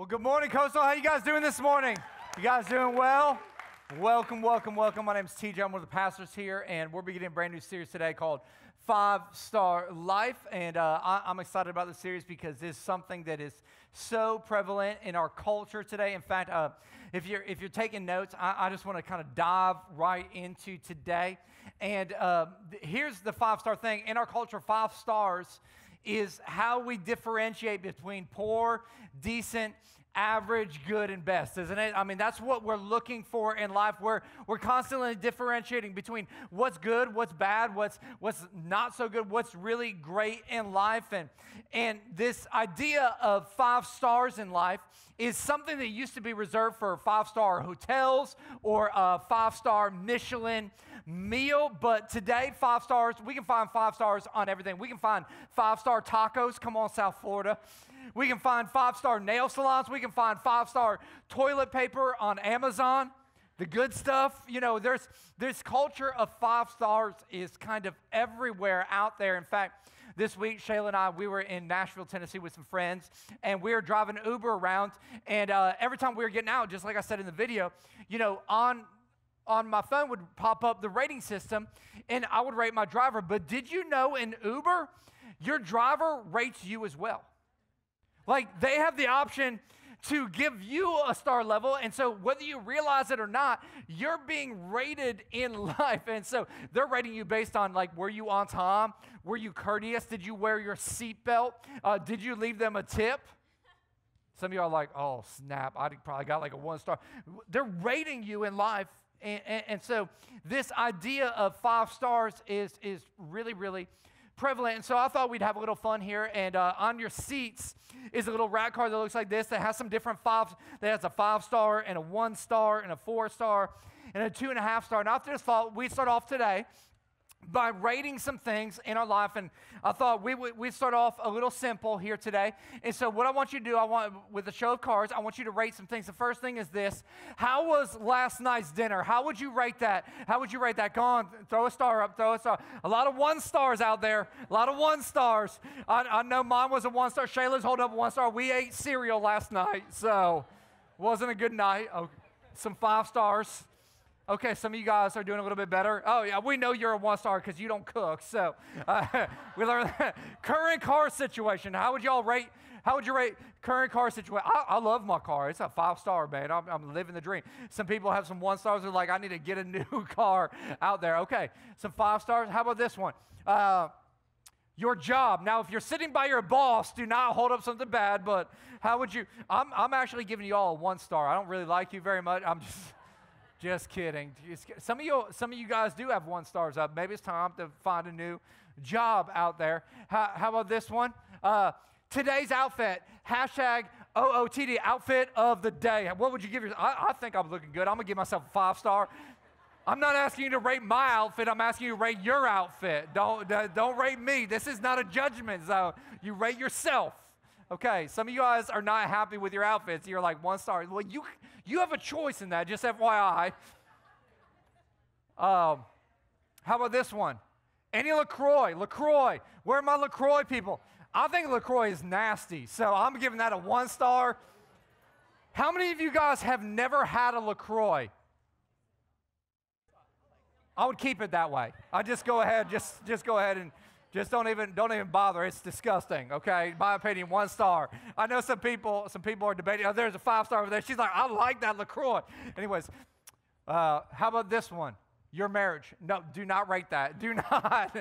Well, good morning, Coastal. How you guys doing this morning? You guys doing well? Welcome, welcome, welcome. My name is TJ. I'm one of the pastors here, and we're beginning a brand new series today called Five Star Life. And uh, I, am excited about this series because this is something that is so prevalent in our culture today. In fact, uh, if you're if you're taking notes, I, I just want to kind of dive right into today. And uh, th- here's the five star thing in our culture. Five stars is how we differentiate between poor, decent, average, good, and best, isn't it? I mean, that's what we're looking for in life. We're, we're constantly differentiating between what's good, what's bad, what's, what's not so good, what's really great in life. And, and this idea of five stars in life is something that used to be reserved for five star hotels or a five star Michelin meal. But today, five stars, we can find five stars on everything. We can find five star tacos. Come on, South Florida. We can find five star nail salons. We can find five star toilet paper on Amazon. The good stuff, you know, there's this culture of five stars is kind of everywhere out there. In fact, this week, Shayla and I, we were in Nashville, Tennessee with some friends, and we were driving Uber around. And uh, every time we were getting out, just like I said in the video, you know, on on my phone would pop up the rating system, and I would rate my driver. But did you know in Uber, your driver rates you as well? Like they have the option to give you a star level. And so, whether you realize it or not, you're being rated in life. And so, they're rating you based on like, were you on time? Were you courteous? Did you wear your seatbelt? Uh, did you leave them a tip? Some of you are like, oh, snap, I probably got like a one star. They're rating you in life. And, and, and so, this idea of five stars is, is really, really prevalent. And so I thought we'd have a little fun here. And uh, on your seats is a little rat card that looks like this that has some different five, that has a five star and a one star and a four star and a two and a half star. And after this thought, we start off today by rating some things in our life. And I thought we would we start off a little simple here today. And so, what I want you to do, I want with a show of cards, I want you to rate some things. The first thing is this: How was last night's dinner? How would you rate that? How would you rate that? Go on, throw a star up, throw a star. A lot of one stars out there. A lot of one stars. I, I know mine was a one star. Shayla's holding up one star. We ate cereal last night, so wasn't a good night. Oh, some five stars. Okay, some of you guys are doing a little bit better. Oh, yeah, we know you're a one star because you don't cook. So uh, we learned current car situation. How would y'all rate? How would you rate current car situation? I, I love my car. It's a five star, man. I'm, I'm, living the dream. Some people have some one stars. They're like, I need to get a new car out there. Okay, some five stars. How about this one? Uh, your job. Now, if you're sitting by your boss, do not hold up something bad, but how would you? I'm, I'm actually giving you all a one star. I don't really like you very much. I'm just. Just kidding. Some of you, some of you guys do have one stars up. Maybe it's time to find a new job out there. How, how about this one? Uh, today's outfit. Hashtag OOTD outfit of the day. What would you give yourself? I, I think I'm looking good. I'm gonna give myself a five star. I'm not asking you to rate my outfit. I'm asking you to rate your outfit. Don't don't rate me. This is not a judgment zone. You rate yourself. Okay, some of you guys are not happy with your outfits. You're like one star. Well, you you have a choice in that, just FYI. Um, how about this one? Any LaCroix? LaCroix. Where are my LaCroix people? I think LaCroix is nasty, so I'm giving that a one star. How many of you guys have never had a LaCroix? I would keep it that way. I just go ahead, just just go ahead and just don't even don't even bother. It's disgusting. Okay, my opinion, one star. I know some people some people are debating. Oh, there's a five star over there. She's like, I like that LaCroix. Anyways, uh, how about this one? Your marriage. No, do not rate that. Do not.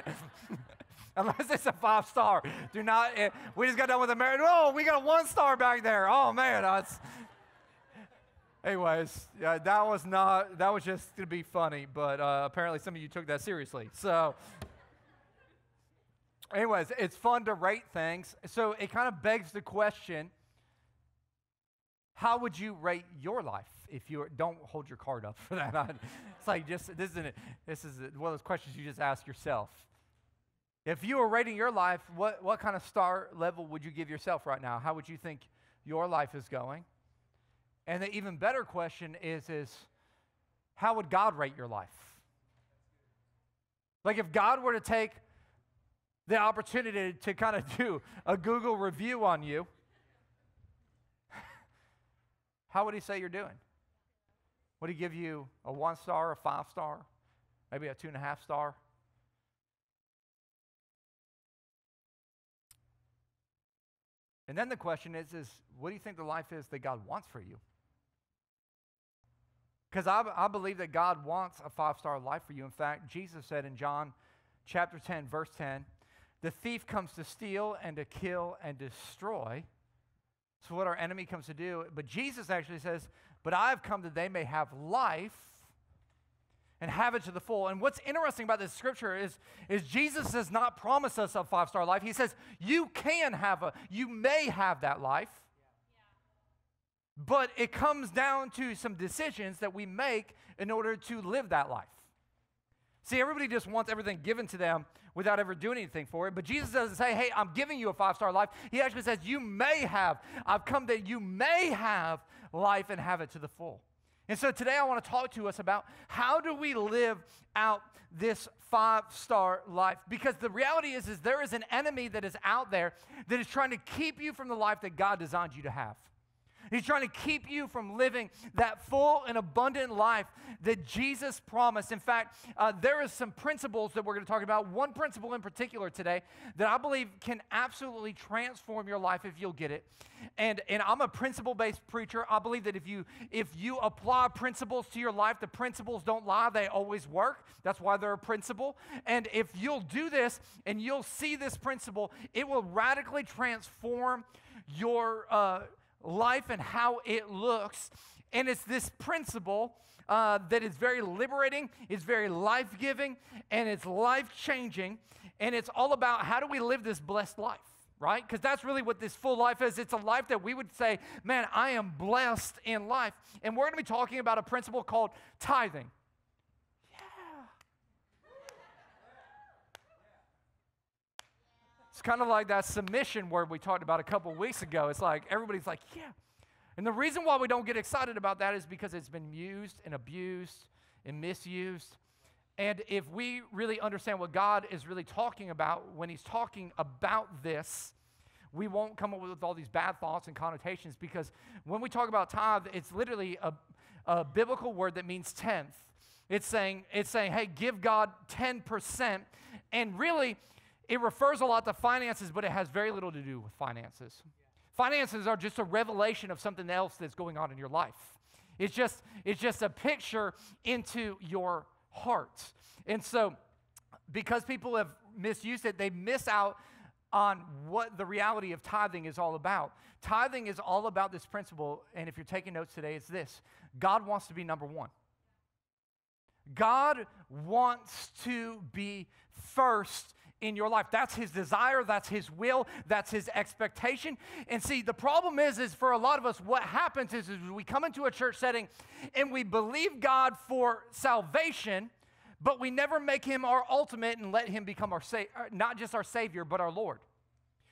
Unless it's a five star. Do not. Eh, we just got done with the marriage. Oh, we got a one star back there. Oh man, that's. Anyways, yeah, that was not. That was just to be funny, but uh, apparently some of you took that seriously. So anyways, it's fun to rate things. So it kind of begs the question how would you rate your life if you don't hold your card up for that? it's like just this isn't it. This is one of those questions you just ask yourself. If you were rating your life, what, what kind of star level would you give yourself right now? How would you think your life is going? And the even better question is, is how would God rate your life? Like if God were to take the opportunity to kind of do a Google review on you, how would he say you're doing? Would he give you a one star, a five star, maybe a two and a half star? And then the question is, is what do you think the life is that God wants for you? Because I, I believe that God wants a five star life for you. In fact, Jesus said in John chapter 10, verse 10, the thief comes to steal and to kill and destroy. So, what our enemy comes to do. But Jesus actually says, But I have come that they may have life and have it to the full. And what's interesting about this scripture is, is Jesus does not promise us a five star life. He says, You can have a, you may have that life. But it comes down to some decisions that we make in order to live that life. See, everybody just wants everything given to them without ever doing anything for it. But Jesus doesn't say, hey, I'm giving you a five star life. He actually says, you may have. I've come that you may have life and have it to the full. And so today I want to talk to us about how do we live out this five star life because the reality is is there is an enemy that is out there that is trying to keep you from the life that God designed you to have. He's trying to keep you from living that full and abundant life that Jesus promised. In fact, uh, there are some principles that we're going to talk about. One principle in particular today that I believe can absolutely transform your life if you'll get it. And, and I'm a principle-based preacher. I believe that if you if you apply principles to your life, the principles don't lie; they always work. That's why they're a principle. And if you'll do this and you'll see this principle, it will radically transform your uh, life and how it looks. And it's this principle uh, that is very liberating, it's very life giving, and it's life changing. And it's all about how do we live this blessed life, right? Because that's really what this full life is. It's a life that we would say, man, I am blessed in life. And we're going to be talking about a principle called tithing. It's kind of like that submission word we talked about a couple weeks ago. It's like everybody's like, yeah. And the reason why we don't get excited about that is because it's been used and abused and misused. And if we really understand what God is really talking about when He's talking about this, we won't come up with all these bad thoughts and connotations because when we talk about tithe, it's literally a, a biblical word that means tenth. It's saying, it's saying, hey, give God 10%. And really, it refers a lot to finances, but it has very little to do with finances. Finances are just a revelation of something else that's going on in your life. It's just, it's just a picture into your heart. And so, because people have misused it, they miss out on what the reality of tithing is all about. Tithing is all about this principle, and if you're taking notes today, it's this God wants to be number one. God wants to be first in your life. That's his desire, that's his will, that's his expectation. And see, the problem is is for a lot of us what happens is, is we come into a church setting and we believe God for salvation, but we never make him our ultimate and let him become our sa- uh, not just our savior, but our Lord.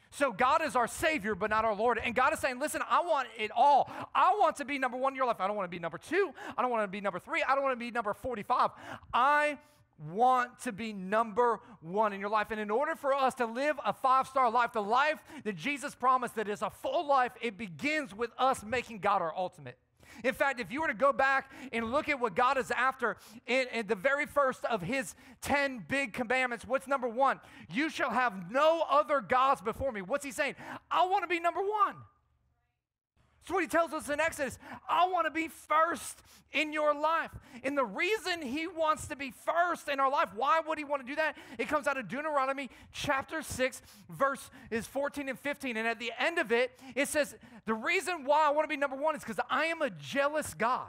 So God is our Savior, but not our Lord. And God is saying, listen, I want it all. I want to be number one in your life. I don't want to be number two. I don't want to be number three. I don't want to be number 45. I want to be number one in your life. And in order for us to live a five star life, the life that Jesus promised that is a full life, it begins with us making God our ultimate. In fact, if you were to go back and look at what God is after in, in, the very first of his 10 big commandments, what's number one? You shall have no other gods before me. What's he saying? I want to be number one. That's what he tells us in Exodus. I want to be first in your life. And the reason he wants to be first in our life, why would he want to do that? It comes out of Deuteronomy chapter 6, verse is 14 and 15. And at the end of it, it says, The reason why I want to be number one is because I am a jealous God.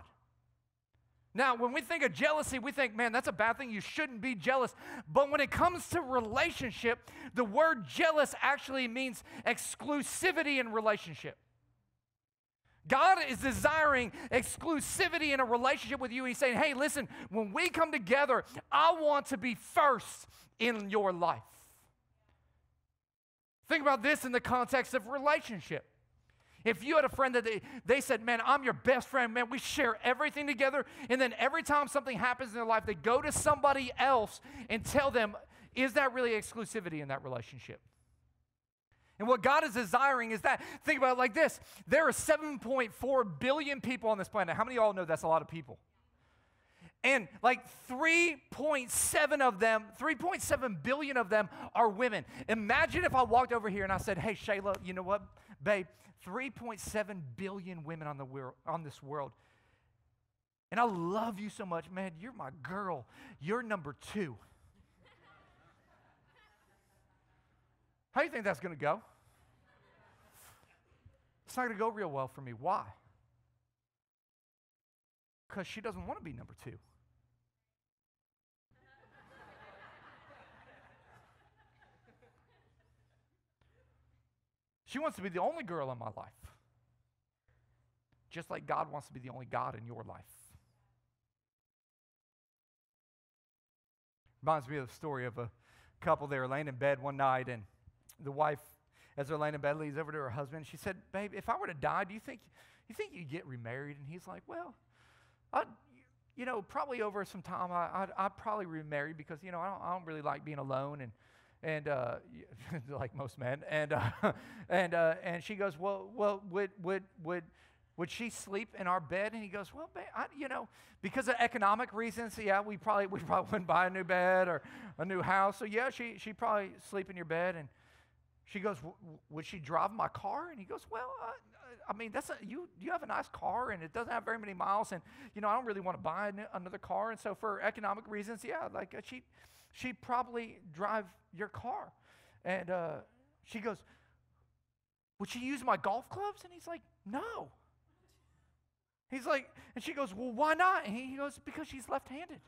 Now, when we think of jealousy, we think, man, that's a bad thing. You shouldn't be jealous. But when it comes to relationship, the word jealous actually means exclusivity in relationship. God is desiring exclusivity in a relationship with you. He's saying, hey, listen, when we come together, I want to be first in your life. Think about this in the context of relationship. If you had a friend that they, they said, Man, I'm your best friend, man, we share everything together. And then every time something happens in their life, they go to somebody else and tell them, Is that really exclusivity in that relationship? And what God is desiring is that, think about it like this there are 7.4 billion people on this planet. How many of y'all know that's a lot of people? And like 3.7 of them, 3.7 billion of them are women. Imagine if I walked over here and I said, Hey, Shayla, you know what, babe? 3.7 billion women on, the world, on this world. And I love you so much, man. You're my girl. You're number two. How do you think that's going to go? It's not going to go real well for me. Why? Because she doesn't want to be number two. She wants to be the only girl in my life. Just like God wants to be the only God in your life. Reminds me of the story of a couple. They were laying in bed one night, and the wife, as they're laying in bed, leads over to her husband. She said, "Babe, if I were to die, do you think you think you'd get remarried?" And he's like, "Well, I'd, you know, probably over some time, I, I'd, I'd probably remarry because you know I don't, I don't really like being alone and." and uh, like most men, and uh, and uh, and she goes, well, well, would would would would she sleep in our bed? And he goes, well, I, you know, because of economic reasons, yeah, we probably we probably wouldn't buy a new bed or a new house. So yeah, she she probably sleep in your bed. And she goes, would she drive my car? And he goes, well, I mean, that's a, you you have a nice car and it doesn't have very many miles, and you know I don't really want to buy another car, and so for economic reasons, yeah, like uh, she she'd probably drive your car. And uh, she goes, Would she use my golf clubs? And he's like, No. He's like, and she goes, Well, why not? And he goes, Because she's left handed.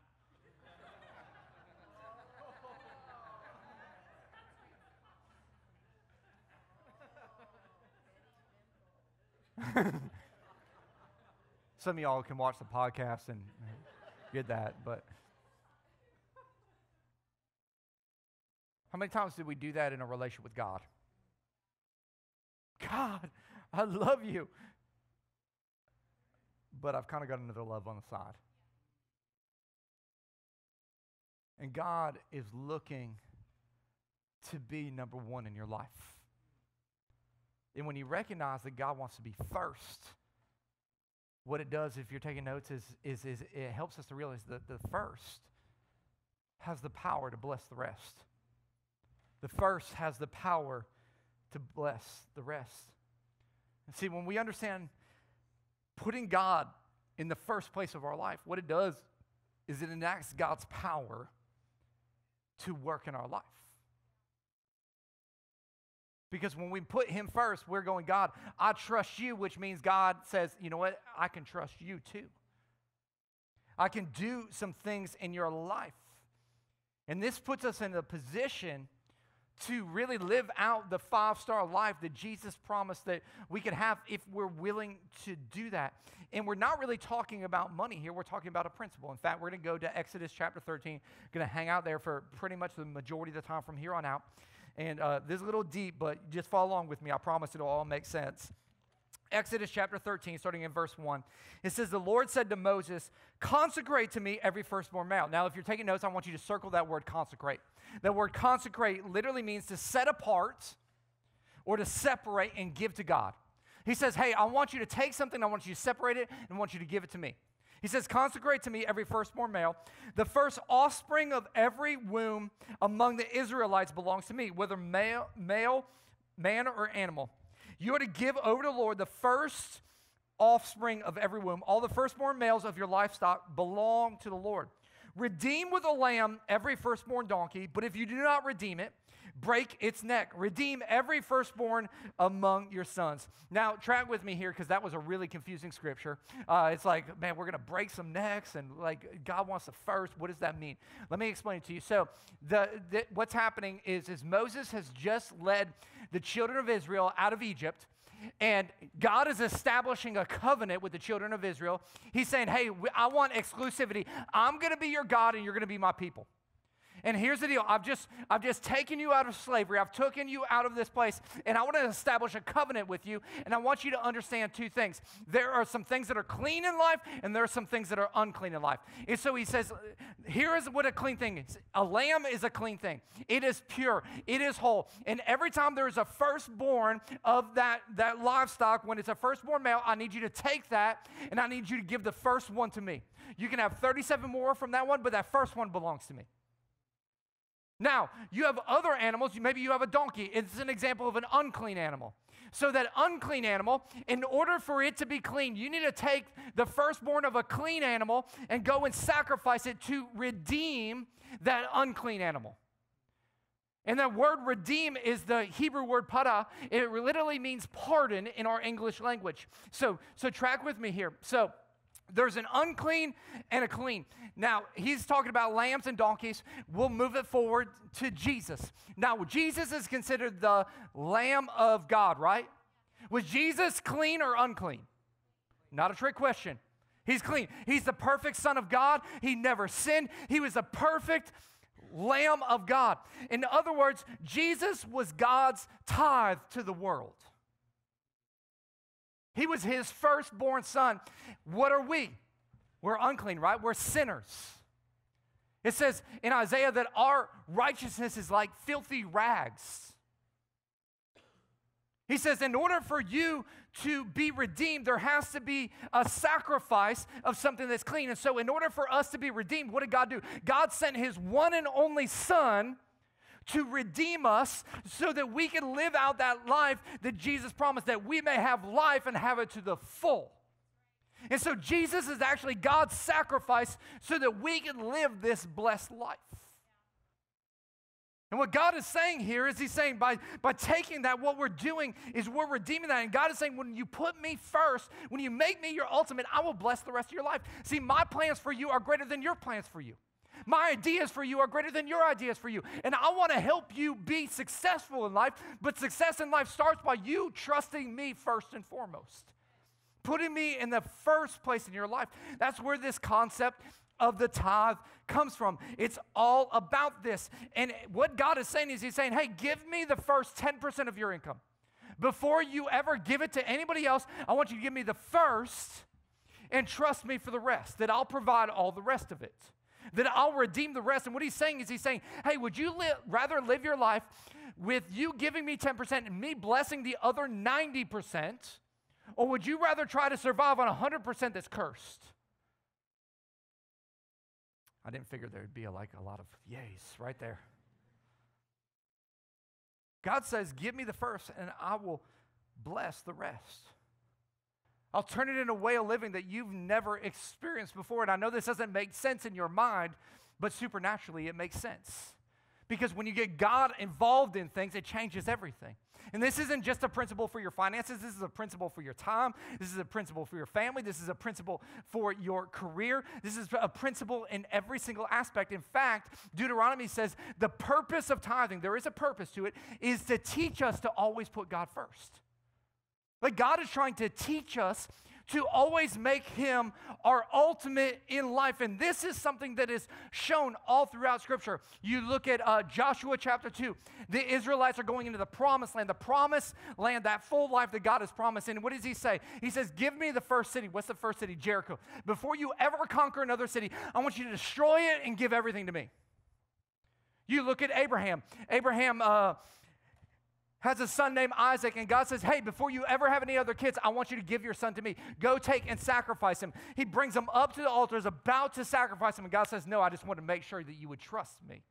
Some of y'all can watch the podcast and get that, but. How many times did we do that in a relationship with God? God, I love you. But I've kind of got another love on the side. And God is looking to be number one in your life. And when you recognize that God wants to be first, what it does, if you're taking notes, is, is, is it helps us to realize that the first has the power to bless the rest. The first has the power to bless the rest. And see, when we understand putting God in the first place of our life, what it does is it enacts God's power to work in our life. Because when we put Him first, we're going, God, I trust you, which means God says, you know what? I can trust you too. I can do some things in your life. And this puts us in a position to really live out the five star life that Jesus promised that we could have if we're willing to do that. And we're not really talking about money here, we're talking about a principle. In fact, we're going to go to Exodus chapter 13, going to hang out there for pretty much the majority of the time from here on out. And uh, this is a little deep, but just follow along with me. I promise it'll all make sense. Exodus chapter 13, starting in verse 1. It says, The Lord said to Moses, Consecrate to me every firstborn male. Now, if you're taking notes, I want you to circle that word consecrate. That word consecrate literally means to set apart or to separate and give to God. He says, Hey, I want you to take something, I want you to separate it, and I want you to give it to me. He says, Consecrate to me every firstborn male. The first offspring of every womb among the Israelites belongs to me, whether male, male man, or animal. You are to give over to the Lord the first offspring of every womb. All the firstborn males of your livestock belong to the Lord. Redeem with a lamb every firstborn donkey, but if you do not redeem it, break its neck. Redeem every firstborn among your sons. Now, track with me here because that was a really confusing scripture. Uh, it's like, man, we're going to break some necks and like God wants the first. What does that mean? Let me explain it to you. So, the, the, what's happening is, is Moses has just led the children of Israel out of Egypt. And God is establishing a covenant with the children of Israel. He's saying, Hey, I want exclusivity. I'm going to be your God and you're going to be my people. And here's the deal. I've just I've just taken you out of slavery. I've taken you out of this place and I want to establish a covenant with you and I want you to understand two things. There are some things that are clean in life and there are some things that are unclean in life. And so he says here is what a clean thing is. A lamb is a clean thing. It is pure. It is whole. And every time there is a firstborn of that that livestock when it's a firstborn male, I need you to take that and I need you to give the first one to me. You can have 37 more from that one, but that first one belongs to me. Now, you have other animals. Maybe you have a donkey. It's an example of an unclean animal. So, that unclean animal, in order for it to be clean, you need to take the firstborn of a clean animal and go and sacrifice it to redeem that unclean animal. And that word redeem is the Hebrew word para. It literally means pardon in our English language. So, so track with me here. So, there's an unclean and a clean. Now, he's talking about lambs and donkeys. We'll move it forward to Jesus. Now, Jesus is considered the Lamb of God, right? Was Jesus clean or unclean? Not a trick question. He's clean. He's the perfect Son of God. He never sinned. He was a perfect Lamb of God. In other words, Jesus was God's tithe to the world. He was his firstborn son. What are we? We're unclean, right? We're sinners. It says in Isaiah that our righteousness is like filthy rags. He says, in order for you to be redeemed, there has to be a sacrifice of something that's clean. And so, in order for us to be redeemed, what did God do? God sent his one and only Son to redeem us so that we can live out that life that Jesus promised, that we may have life and have it to the full. And so Jesus is actually God's sacrifice so that we can live this blessed life. And what God is saying here is He's saying by, by taking that, what we're doing is we're redeeming that. And God is saying, when you put me first, when you make me your ultimate, I will bless the rest of your life. See, my plans for you are greater than your plans for you. My ideas for you are greater than your ideas for you. And I want to help you be successful in life, but success in life starts by you trusting me first and foremost. Putting me in the first place in your life. That's where this concept of the tithe comes from. It's all about this. And what God is saying is, He's saying, hey, give me the first 10% of your income. Before you ever give it to anybody else, I want you to give me the first and trust me for the rest, that I'll provide all the rest of it that I'll redeem the rest. And what he's saying is, he's saying, hey, would you li- rather live your life with you giving me 10% and me blessing the other 90%? Or would you rather try to survive on 100% that's cursed? I didn't figure there'd be a, like a lot of yays right there. God says, Give me the first, and I will bless the rest. I'll turn it into a way of living that you've never experienced before. And I know this doesn't make sense in your mind, but supernaturally it makes sense. Because when you get God involved in things, it changes everything. And this isn't just a principle for your finances, this is a principle for your time, this is a principle for your family, this is a principle for your career, this is a principle in every single aspect. In fact, Deuteronomy says the purpose of tithing, there is a purpose to it, is to teach us to always put God first. Like God is trying to teach us to always make him our ultimate in life. And this is something that is shown all throughout Scripture. You look at uh, Joshua chapter 2, the Israelites are going into the promised land, the promised land, that full life that God has promised. And what does he say? He says, Give me the first city. What's the first city? Jericho. Before you ever conquer another city, I want you to destroy it and give everything to me. You look at Abraham. Abraham, uh, has a son named Isaac, and God says, Hey, before you ever have any other kids, I want you to give your son to me. Go take and sacrifice him. He brings him up to the altar, is about to sacrifice him, and God says, No, I just want to make sure that you would trust me.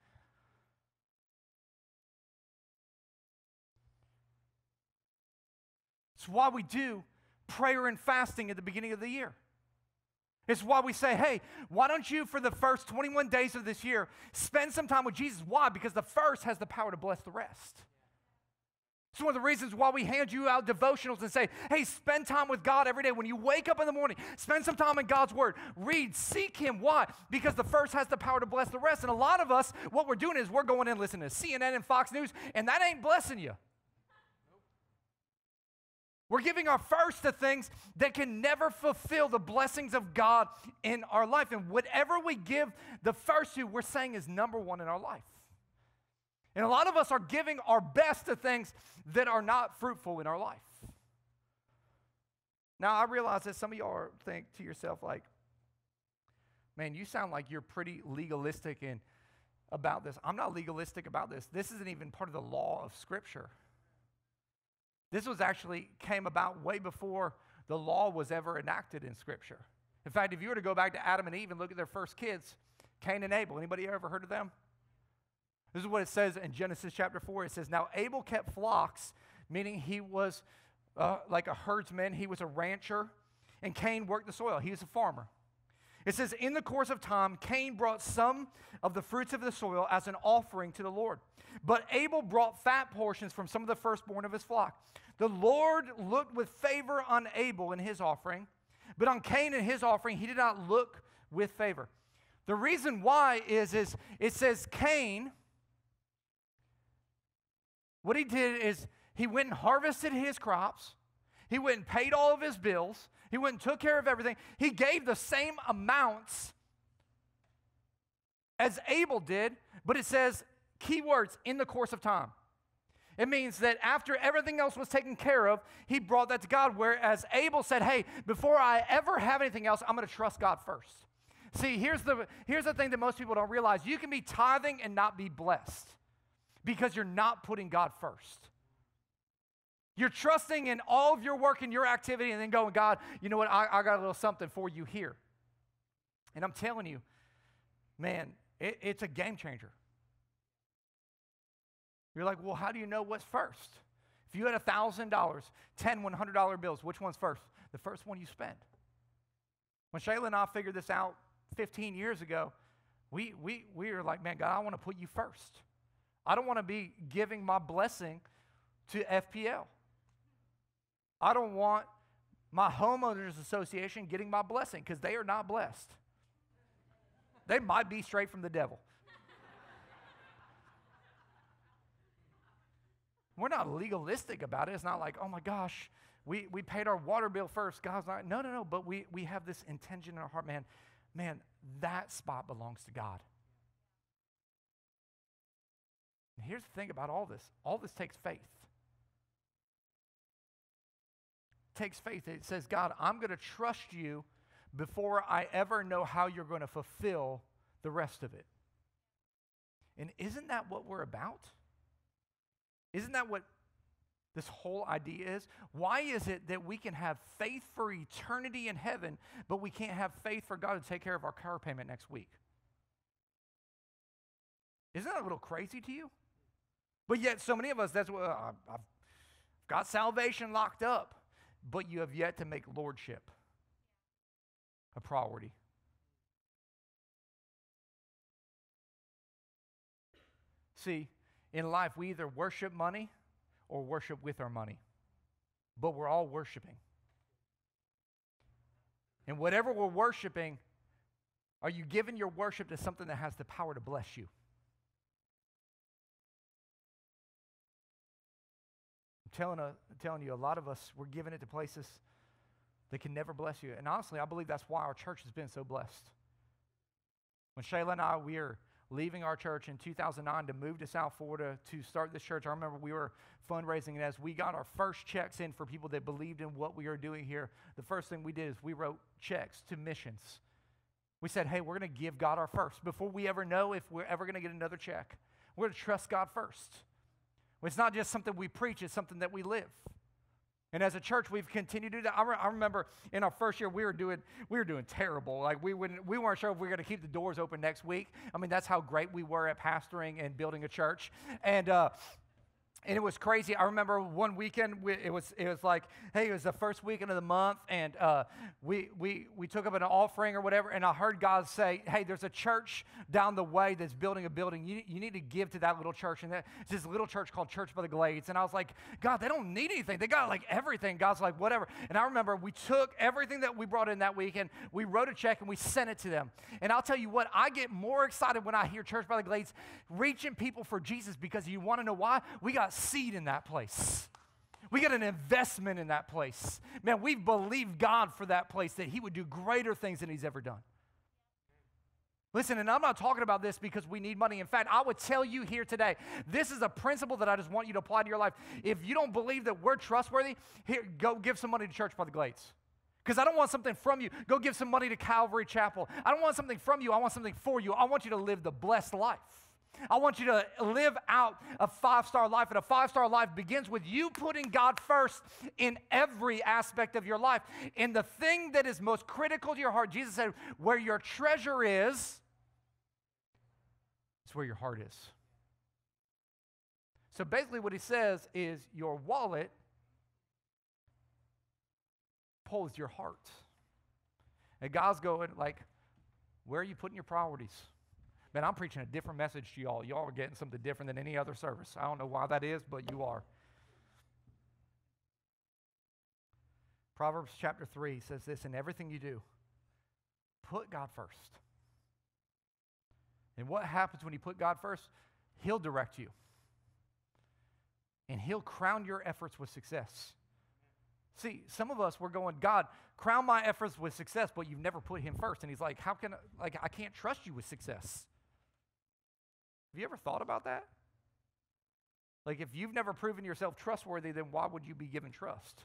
It's why we do prayer and fasting at the beginning of the year. It's why we say, hey, why don't you, for the first 21 days of this year, spend some time with Jesus? Why? Because the first has the power to bless the rest. It's one of the reasons why we hand you out devotionals and say, hey, spend time with God every day. When you wake up in the morning, spend some time in God's Word. Read, seek Him. Why? Because the first has the power to bless the rest. And a lot of us, what we're doing is we're going in listening to CNN and Fox News, and that ain't blessing you. We're giving our first to things that can never fulfill the blessings of God in our life. And whatever we give the first to, we're saying is number one in our life. And a lot of us are giving our best to things that are not fruitful in our life. Now, I realize that some of y'all think to yourself, like, man, you sound like you're pretty legalistic in, about this. I'm not legalistic about this. This isn't even part of the law of Scripture. This was actually came about way before the law was ever enacted in Scripture. In fact, if you were to go back to Adam and Eve and look at their first kids, Cain and Abel, anybody ever heard of them? This is what it says in Genesis chapter 4. It says, Now Abel kept flocks, meaning he was uh, like a herdsman, he was a rancher, and Cain worked the soil. He was a farmer. It says, In the course of time, Cain brought some of the fruits of the soil as an offering to the Lord. But Abel brought fat portions from some of the firstborn of his flock. The Lord looked with favor on Abel and his offering, but on Cain and his offering, he did not look with favor. The reason why is, is it says Cain, what he did is he went and harvested his crops, he went and paid all of his bills, he went and took care of everything. He gave the same amounts as Abel did, but it says keywords in the course of time. It means that after everything else was taken care of, he brought that to God. Whereas Abel said, Hey, before I ever have anything else, I'm going to trust God first. See, here's the, here's the thing that most people don't realize you can be tithing and not be blessed because you're not putting God first. You're trusting in all of your work and your activity and then going, God, you know what? I, I got a little something for you here. And I'm telling you, man, it, it's a game changer. You're like, well, how do you know what's first? If you had $1,000, 10 $100 bills, which one's first? The first one you spend. When Shayla and I figured this out 15 years ago, we, we, we were like, man, God, I want to put you first. I don't want to be giving my blessing to FPL. I don't want my homeowners association getting my blessing because they are not blessed. They might be straight from the devil. We're not legalistic about it. It's not like, oh my gosh, we, we paid our water bill first. God's not, no, no, no. But we, we have this intention in our heart, man, man, that spot belongs to God. And here's the thing about all this all this takes faith. takes faith. It says, God, I'm going to trust you before I ever know how you're going to fulfill the rest of it. And isn't that what we're about? Isn't that what this whole idea is? Why is it that we can have faith for eternity in heaven, but we can't have faith for God to take care of our car payment next week? Isn't that a little crazy to you? But yet, so many of us, that's what uh, I've got salvation locked up but you have yet to make lordship a priority. See, in life, we either worship money or worship with our money, but we're all worshiping. And whatever we're worshiping, are you giving your worship to something that has the power to bless you? Telling, a, uh, telling you, a lot of us, we're giving it to places that can never bless you. And honestly, I believe that's why our church has been so blessed. When Shayla and I, we are leaving our church in 2009 to move to South Florida to start this church, I remember we were fundraising, and as we got our first checks in for people that believed in what we are doing here, the first thing we did is we wrote checks to missions. We said, hey, we're going to give God our first. Before we ever know if we're ever going to get another check, we're going to trust God first. It's not just something we preach, it's something that we live. And as a church, we've continued to do that. I, re- I, remember in our first year, we were doing we were doing terrible. Like we wouldn't, we weren't sure if we were going to keep the doors open next week. I mean, that's how great we were at pastoring and building a church. And uh, and it was crazy. I remember one weekend, we, it was it was like, hey, it was the first weekend of the month, and uh, we we we took up an offering or whatever, and I heard God say, hey, there's a church down the way that's building a building. You, you need to give to that little church, and that, it's this little church called Church by the Glades. And I was like, God, they don't need anything. They got like everything. God's like, whatever. And I remember we took everything that we brought in that weekend, we wrote a check, and we sent it to them. And I'll tell you what, I get more excited when I hear Church by the Glades reaching people for Jesus because you want to know why? We got seed in that place. We got an investment in that place. Man, we've believed God for that place that He would do greater things than He's ever done. Listen, and I'm not talking about this because we need money. In fact, I would tell you here today this is a principle that I just want you to apply to your life. If you don't believe that we're trustworthy, here, go give some money to Church by the Glades. Because I don't want something from you. Go give some money to Calvary Chapel. I don't want something from you. I want something for you. I want you to live the blessed life. I want you to live out a five star life. And a five star life begins with you putting God first in every aspect of your life. In the thing that is most critical to your heart, Jesus said, where your treasure is, it's where your heart is. So basically, what he says is your wallet pulls your heart. And God's going, like, where are you putting your priorities? Man, I'm preaching a different message to y'all. Y'all are getting something different than any other service. I don't know why that is, but you are. Proverbs chapter 3 says this In everything you do, put God first. And what happens when you put God first? He'll direct you, and He'll crown your efforts with success. See, some of us, we're going, God, crown my efforts with success, but you've never put Him first. And He's like, How can, I, like, I can't trust you with success. Have you ever thought about that? Like, if you've never proven yourself trustworthy, then why would you be given trust?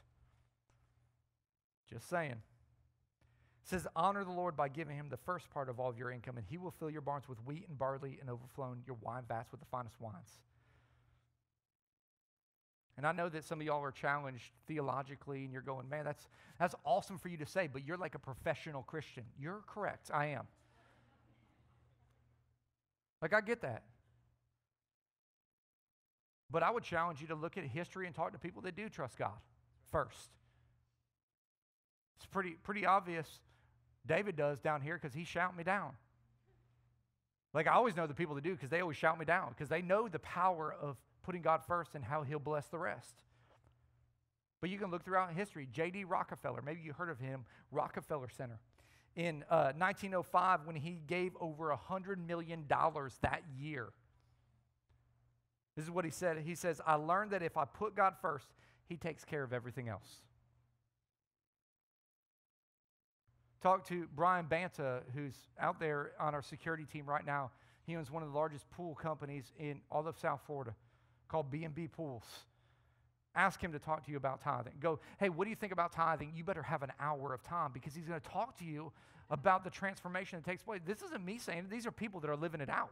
Just saying. It says, Honor the Lord by giving him the first part of all of your income, and he will fill your barns with wheat and barley and overflowing your wine vats with the finest wines. And I know that some of y'all are challenged theologically, and you're going, man, that's, that's awesome for you to say, but you're like a professional Christian. You're correct. I am. Like, I get that. But I would challenge you to look at history and talk to people that do trust God first. It's pretty, pretty obvious. David does down here because he shout me down. Like I always know the people that do because they always shout me down because they know the power of putting God first and how he'll bless the rest. But you can look throughout history. J.D. Rockefeller, maybe you heard of him, Rockefeller Center. In uh, 1905, when he gave over $100 million that year this is what he said. He says, I learned that if I put God first, he takes care of everything else. Talk to Brian Banta, who's out there on our security team right now. He owns one of the largest pool companies in all of South Florida called B&B Pools. Ask him to talk to you about tithing. Go, hey, what do you think about tithing? You better have an hour of time because he's going to talk to you about the transformation that takes place. This isn't me saying it. These are people that are living it out.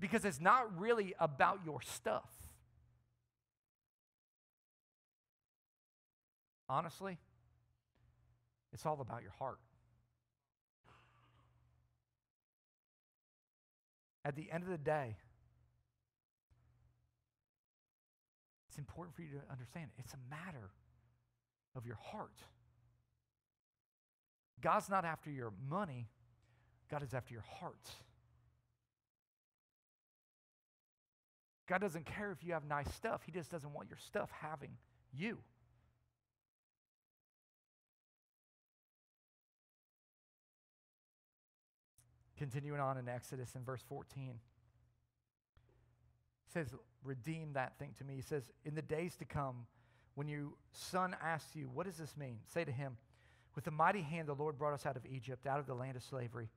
Because it's not really about your stuff. Honestly, it's all about your heart. At the end of the day, it's important for you to understand it's a matter of your heart. God's not after your money, God is after your heart. God doesn't care if you have nice stuff, He just doesn't want your stuff having you. Continuing on in Exodus in verse 14. says, Redeem that thing to me. He says, In the days to come, when your son asks you, What does this mean? Say to him, With a mighty hand the Lord brought us out of Egypt, out of the land of slavery.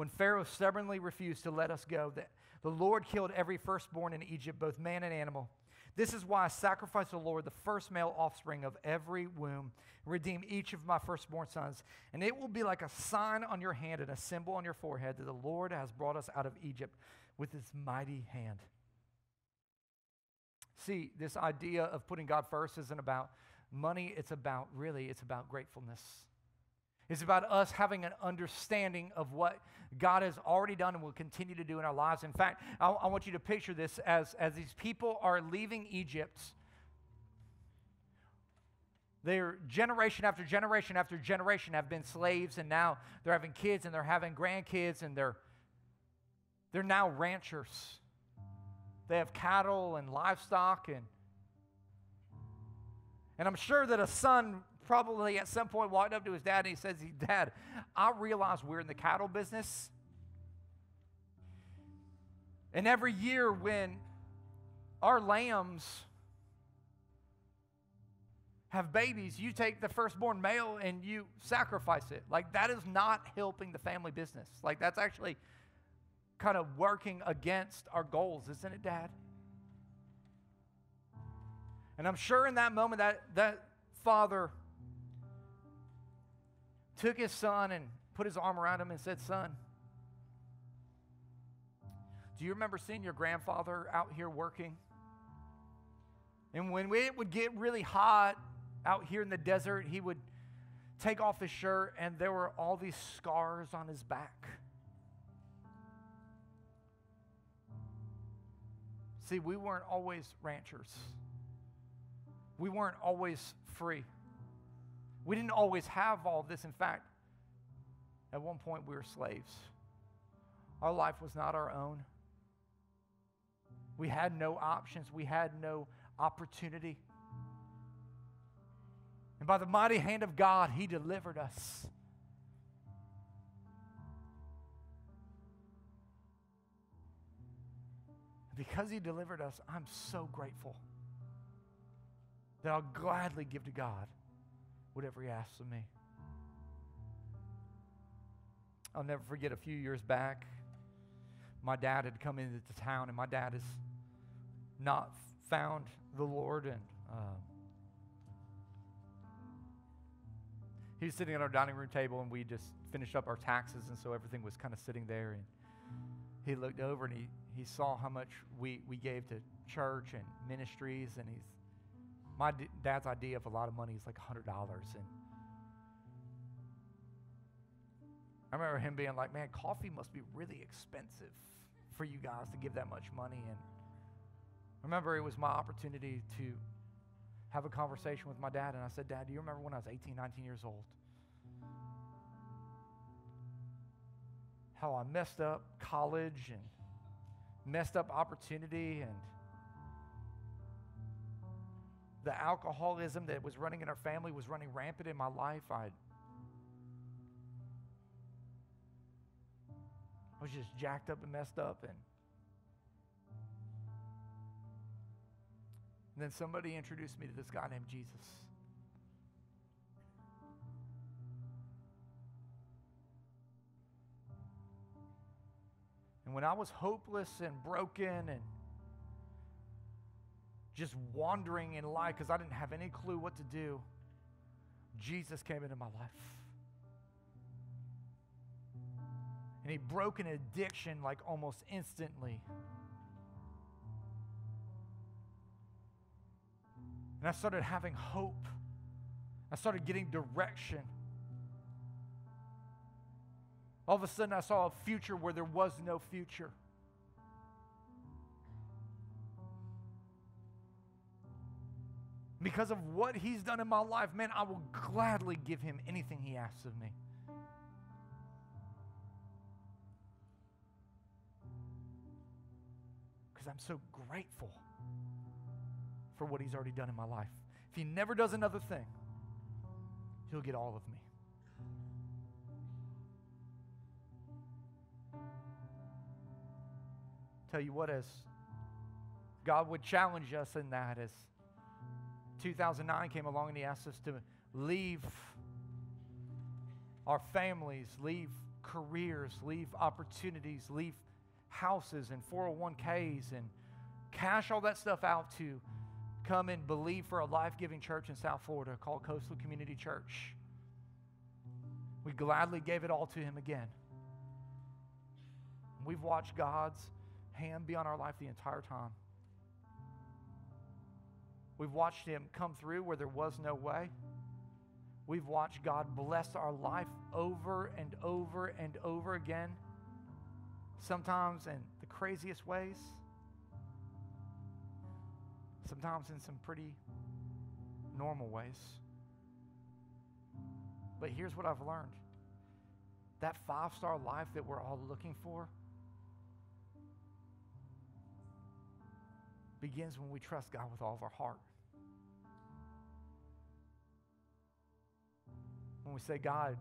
When Pharaoh stubbornly refused to let us go, that the Lord killed every firstborn in Egypt, both man and animal. This is why I sacrifice to the Lord the first male offspring of every womb, redeem each of my firstborn sons. And it will be like a sign on your hand and a symbol on your forehead that the Lord has brought us out of Egypt with his mighty hand. See, this idea of putting God first isn't about money, it's about really, it's about gratefulness. It's about us having an understanding of what God has already done and will continue to do in our lives. In fact, I, I want you to picture this as, as these people are leaving Egypt. They're generation after generation after generation have been slaves, and now they're having kids and they're having grandkids, and they're, they're now ranchers. They have cattle and livestock, and, and I'm sure that a son probably at some point walked up to his dad and he says, Dad, I realize we're in the cattle business. And every year when our lambs have babies, you take the firstborn male and you sacrifice it. Like, that is not helping the family business. Like, that's actually kind of working against our goals, isn't it, Dad? And I'm sure in that moment that, that father took his son and put his arm around him and said, Son, do you remember seeing your grandfather out here working? And when it would get really hot out here in the desert, he would take off his shirt and there were all these scars on his back. See, we weren't always ranchers. We weren't always free. We didn't always have all this. In fact, at one point we were slaves. Our life was not our own. We had no options, we had no opportunity. And by the mighty hand of God, He delivered us. Because He delivered us, I'm so grateful that I'll gladly give to God whatever He asks of me. I'll never forget a few years back, my dad had come into town, and my dad has not found the Lord, and uh, he was sitting at our dining room table, and we just finished up our taxes, and so everything was kind of sitting there, and he looked over and he, he saw how much we, we gave to church and ministries, and he's my d- dad's idea of a lot of money is like $100. And I remember him being like, man, coffee must be really expensive for you guys to give that much money. And I remember it was my opportunity to have a conversation with my dad. And I said, Dad, do you remember when I was 18, 19 years old? How I messed up college and messed up opportunity and the alcoholism that was running in our family was running rampant in my life. I, I was just jacked up and messed up. And, and then somebody introduced me to this guy named Jesus. And when I was hopeless and broken and just wandering in life because I didn't have any clue what to do, Jesus came into my life. And he broke an addiction like almost instantly. And I started having hope. I started getting direction. All of a sudden, I saw a future where there was no future. Because of what he's done in my life, man, I will gladly give him anything he asks of me. Because I'm so grateful for what he's already done in my life. If he never does another thing, he'll get all of me. Tell you what, as God would challenge us in that, as 2009 came along and he asked us to leave our families, leave careers, leave opportunities, leave houses and 401ks and cash all that stuff out to come and believe for a life giving church in South Florida called Coastal Community Church. We gladly gave it all to him again. We've watched God's hand be on our life the entire time. We've watched Him come through where there was no way. We've watched God bless our life over and over and over again, sometimes in the craziest ways, sometimes in some pretty normal ways. But here's what I've learned that five star life that we're all looking for begins when we trust God with all of our heart. When we say, God,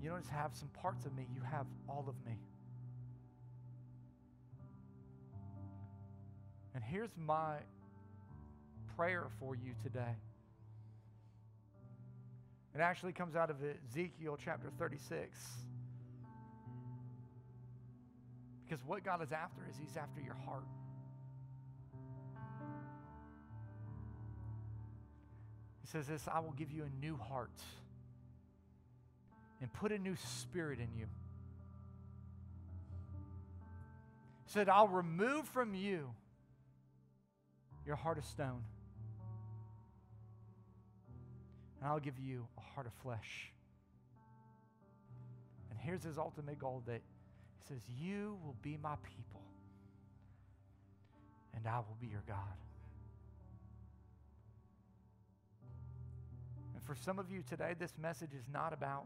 you don't just have some parts of me, you have all of me. And here's my prayer for you today. It actually comes out of Ezekiel chapter 36. Because what God is after is He's after your heart. He says this I will give you a new heart and put a new spirit in you. He said, I'll remove from you your heart of stone, and I'll give you a heart of flesh. And here's his ultimate goal that he says, You will be my people, and I will be your God. For some of you today, this message is not about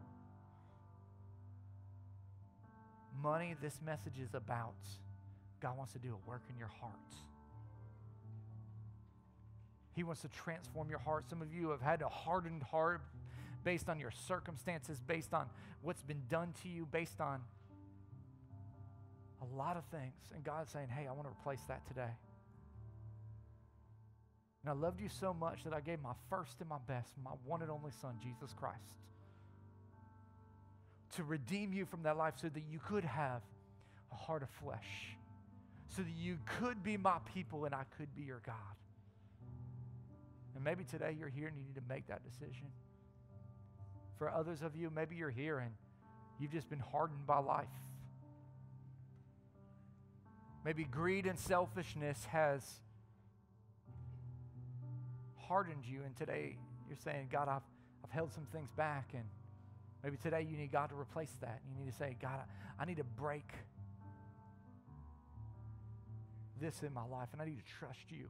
money. This message is about God wants to do a work in your heart. He wants to transform your heart. Some of you have had a hardened heart based on your circumstances, based on what's been done to you, based on a lot of things. And God's saying, hey, I want to replace that today. And I loved you so much that I gave my first and my best, my one and only Son, Jesus Christ, to redeem you from that life so that you could have a heart of flesh, so that you could be my people and I could be your God. And maybe today you're here and you need to make that decision. For others of you, maybe you're here and you've just been hardened by life. Maybe greed and selfishness has hardened you, and today you're saying, God, I've, I've held some things back, and maybe today you need God to replace that. You need to say, God, I, I need to break this in my life, and I need to trust you.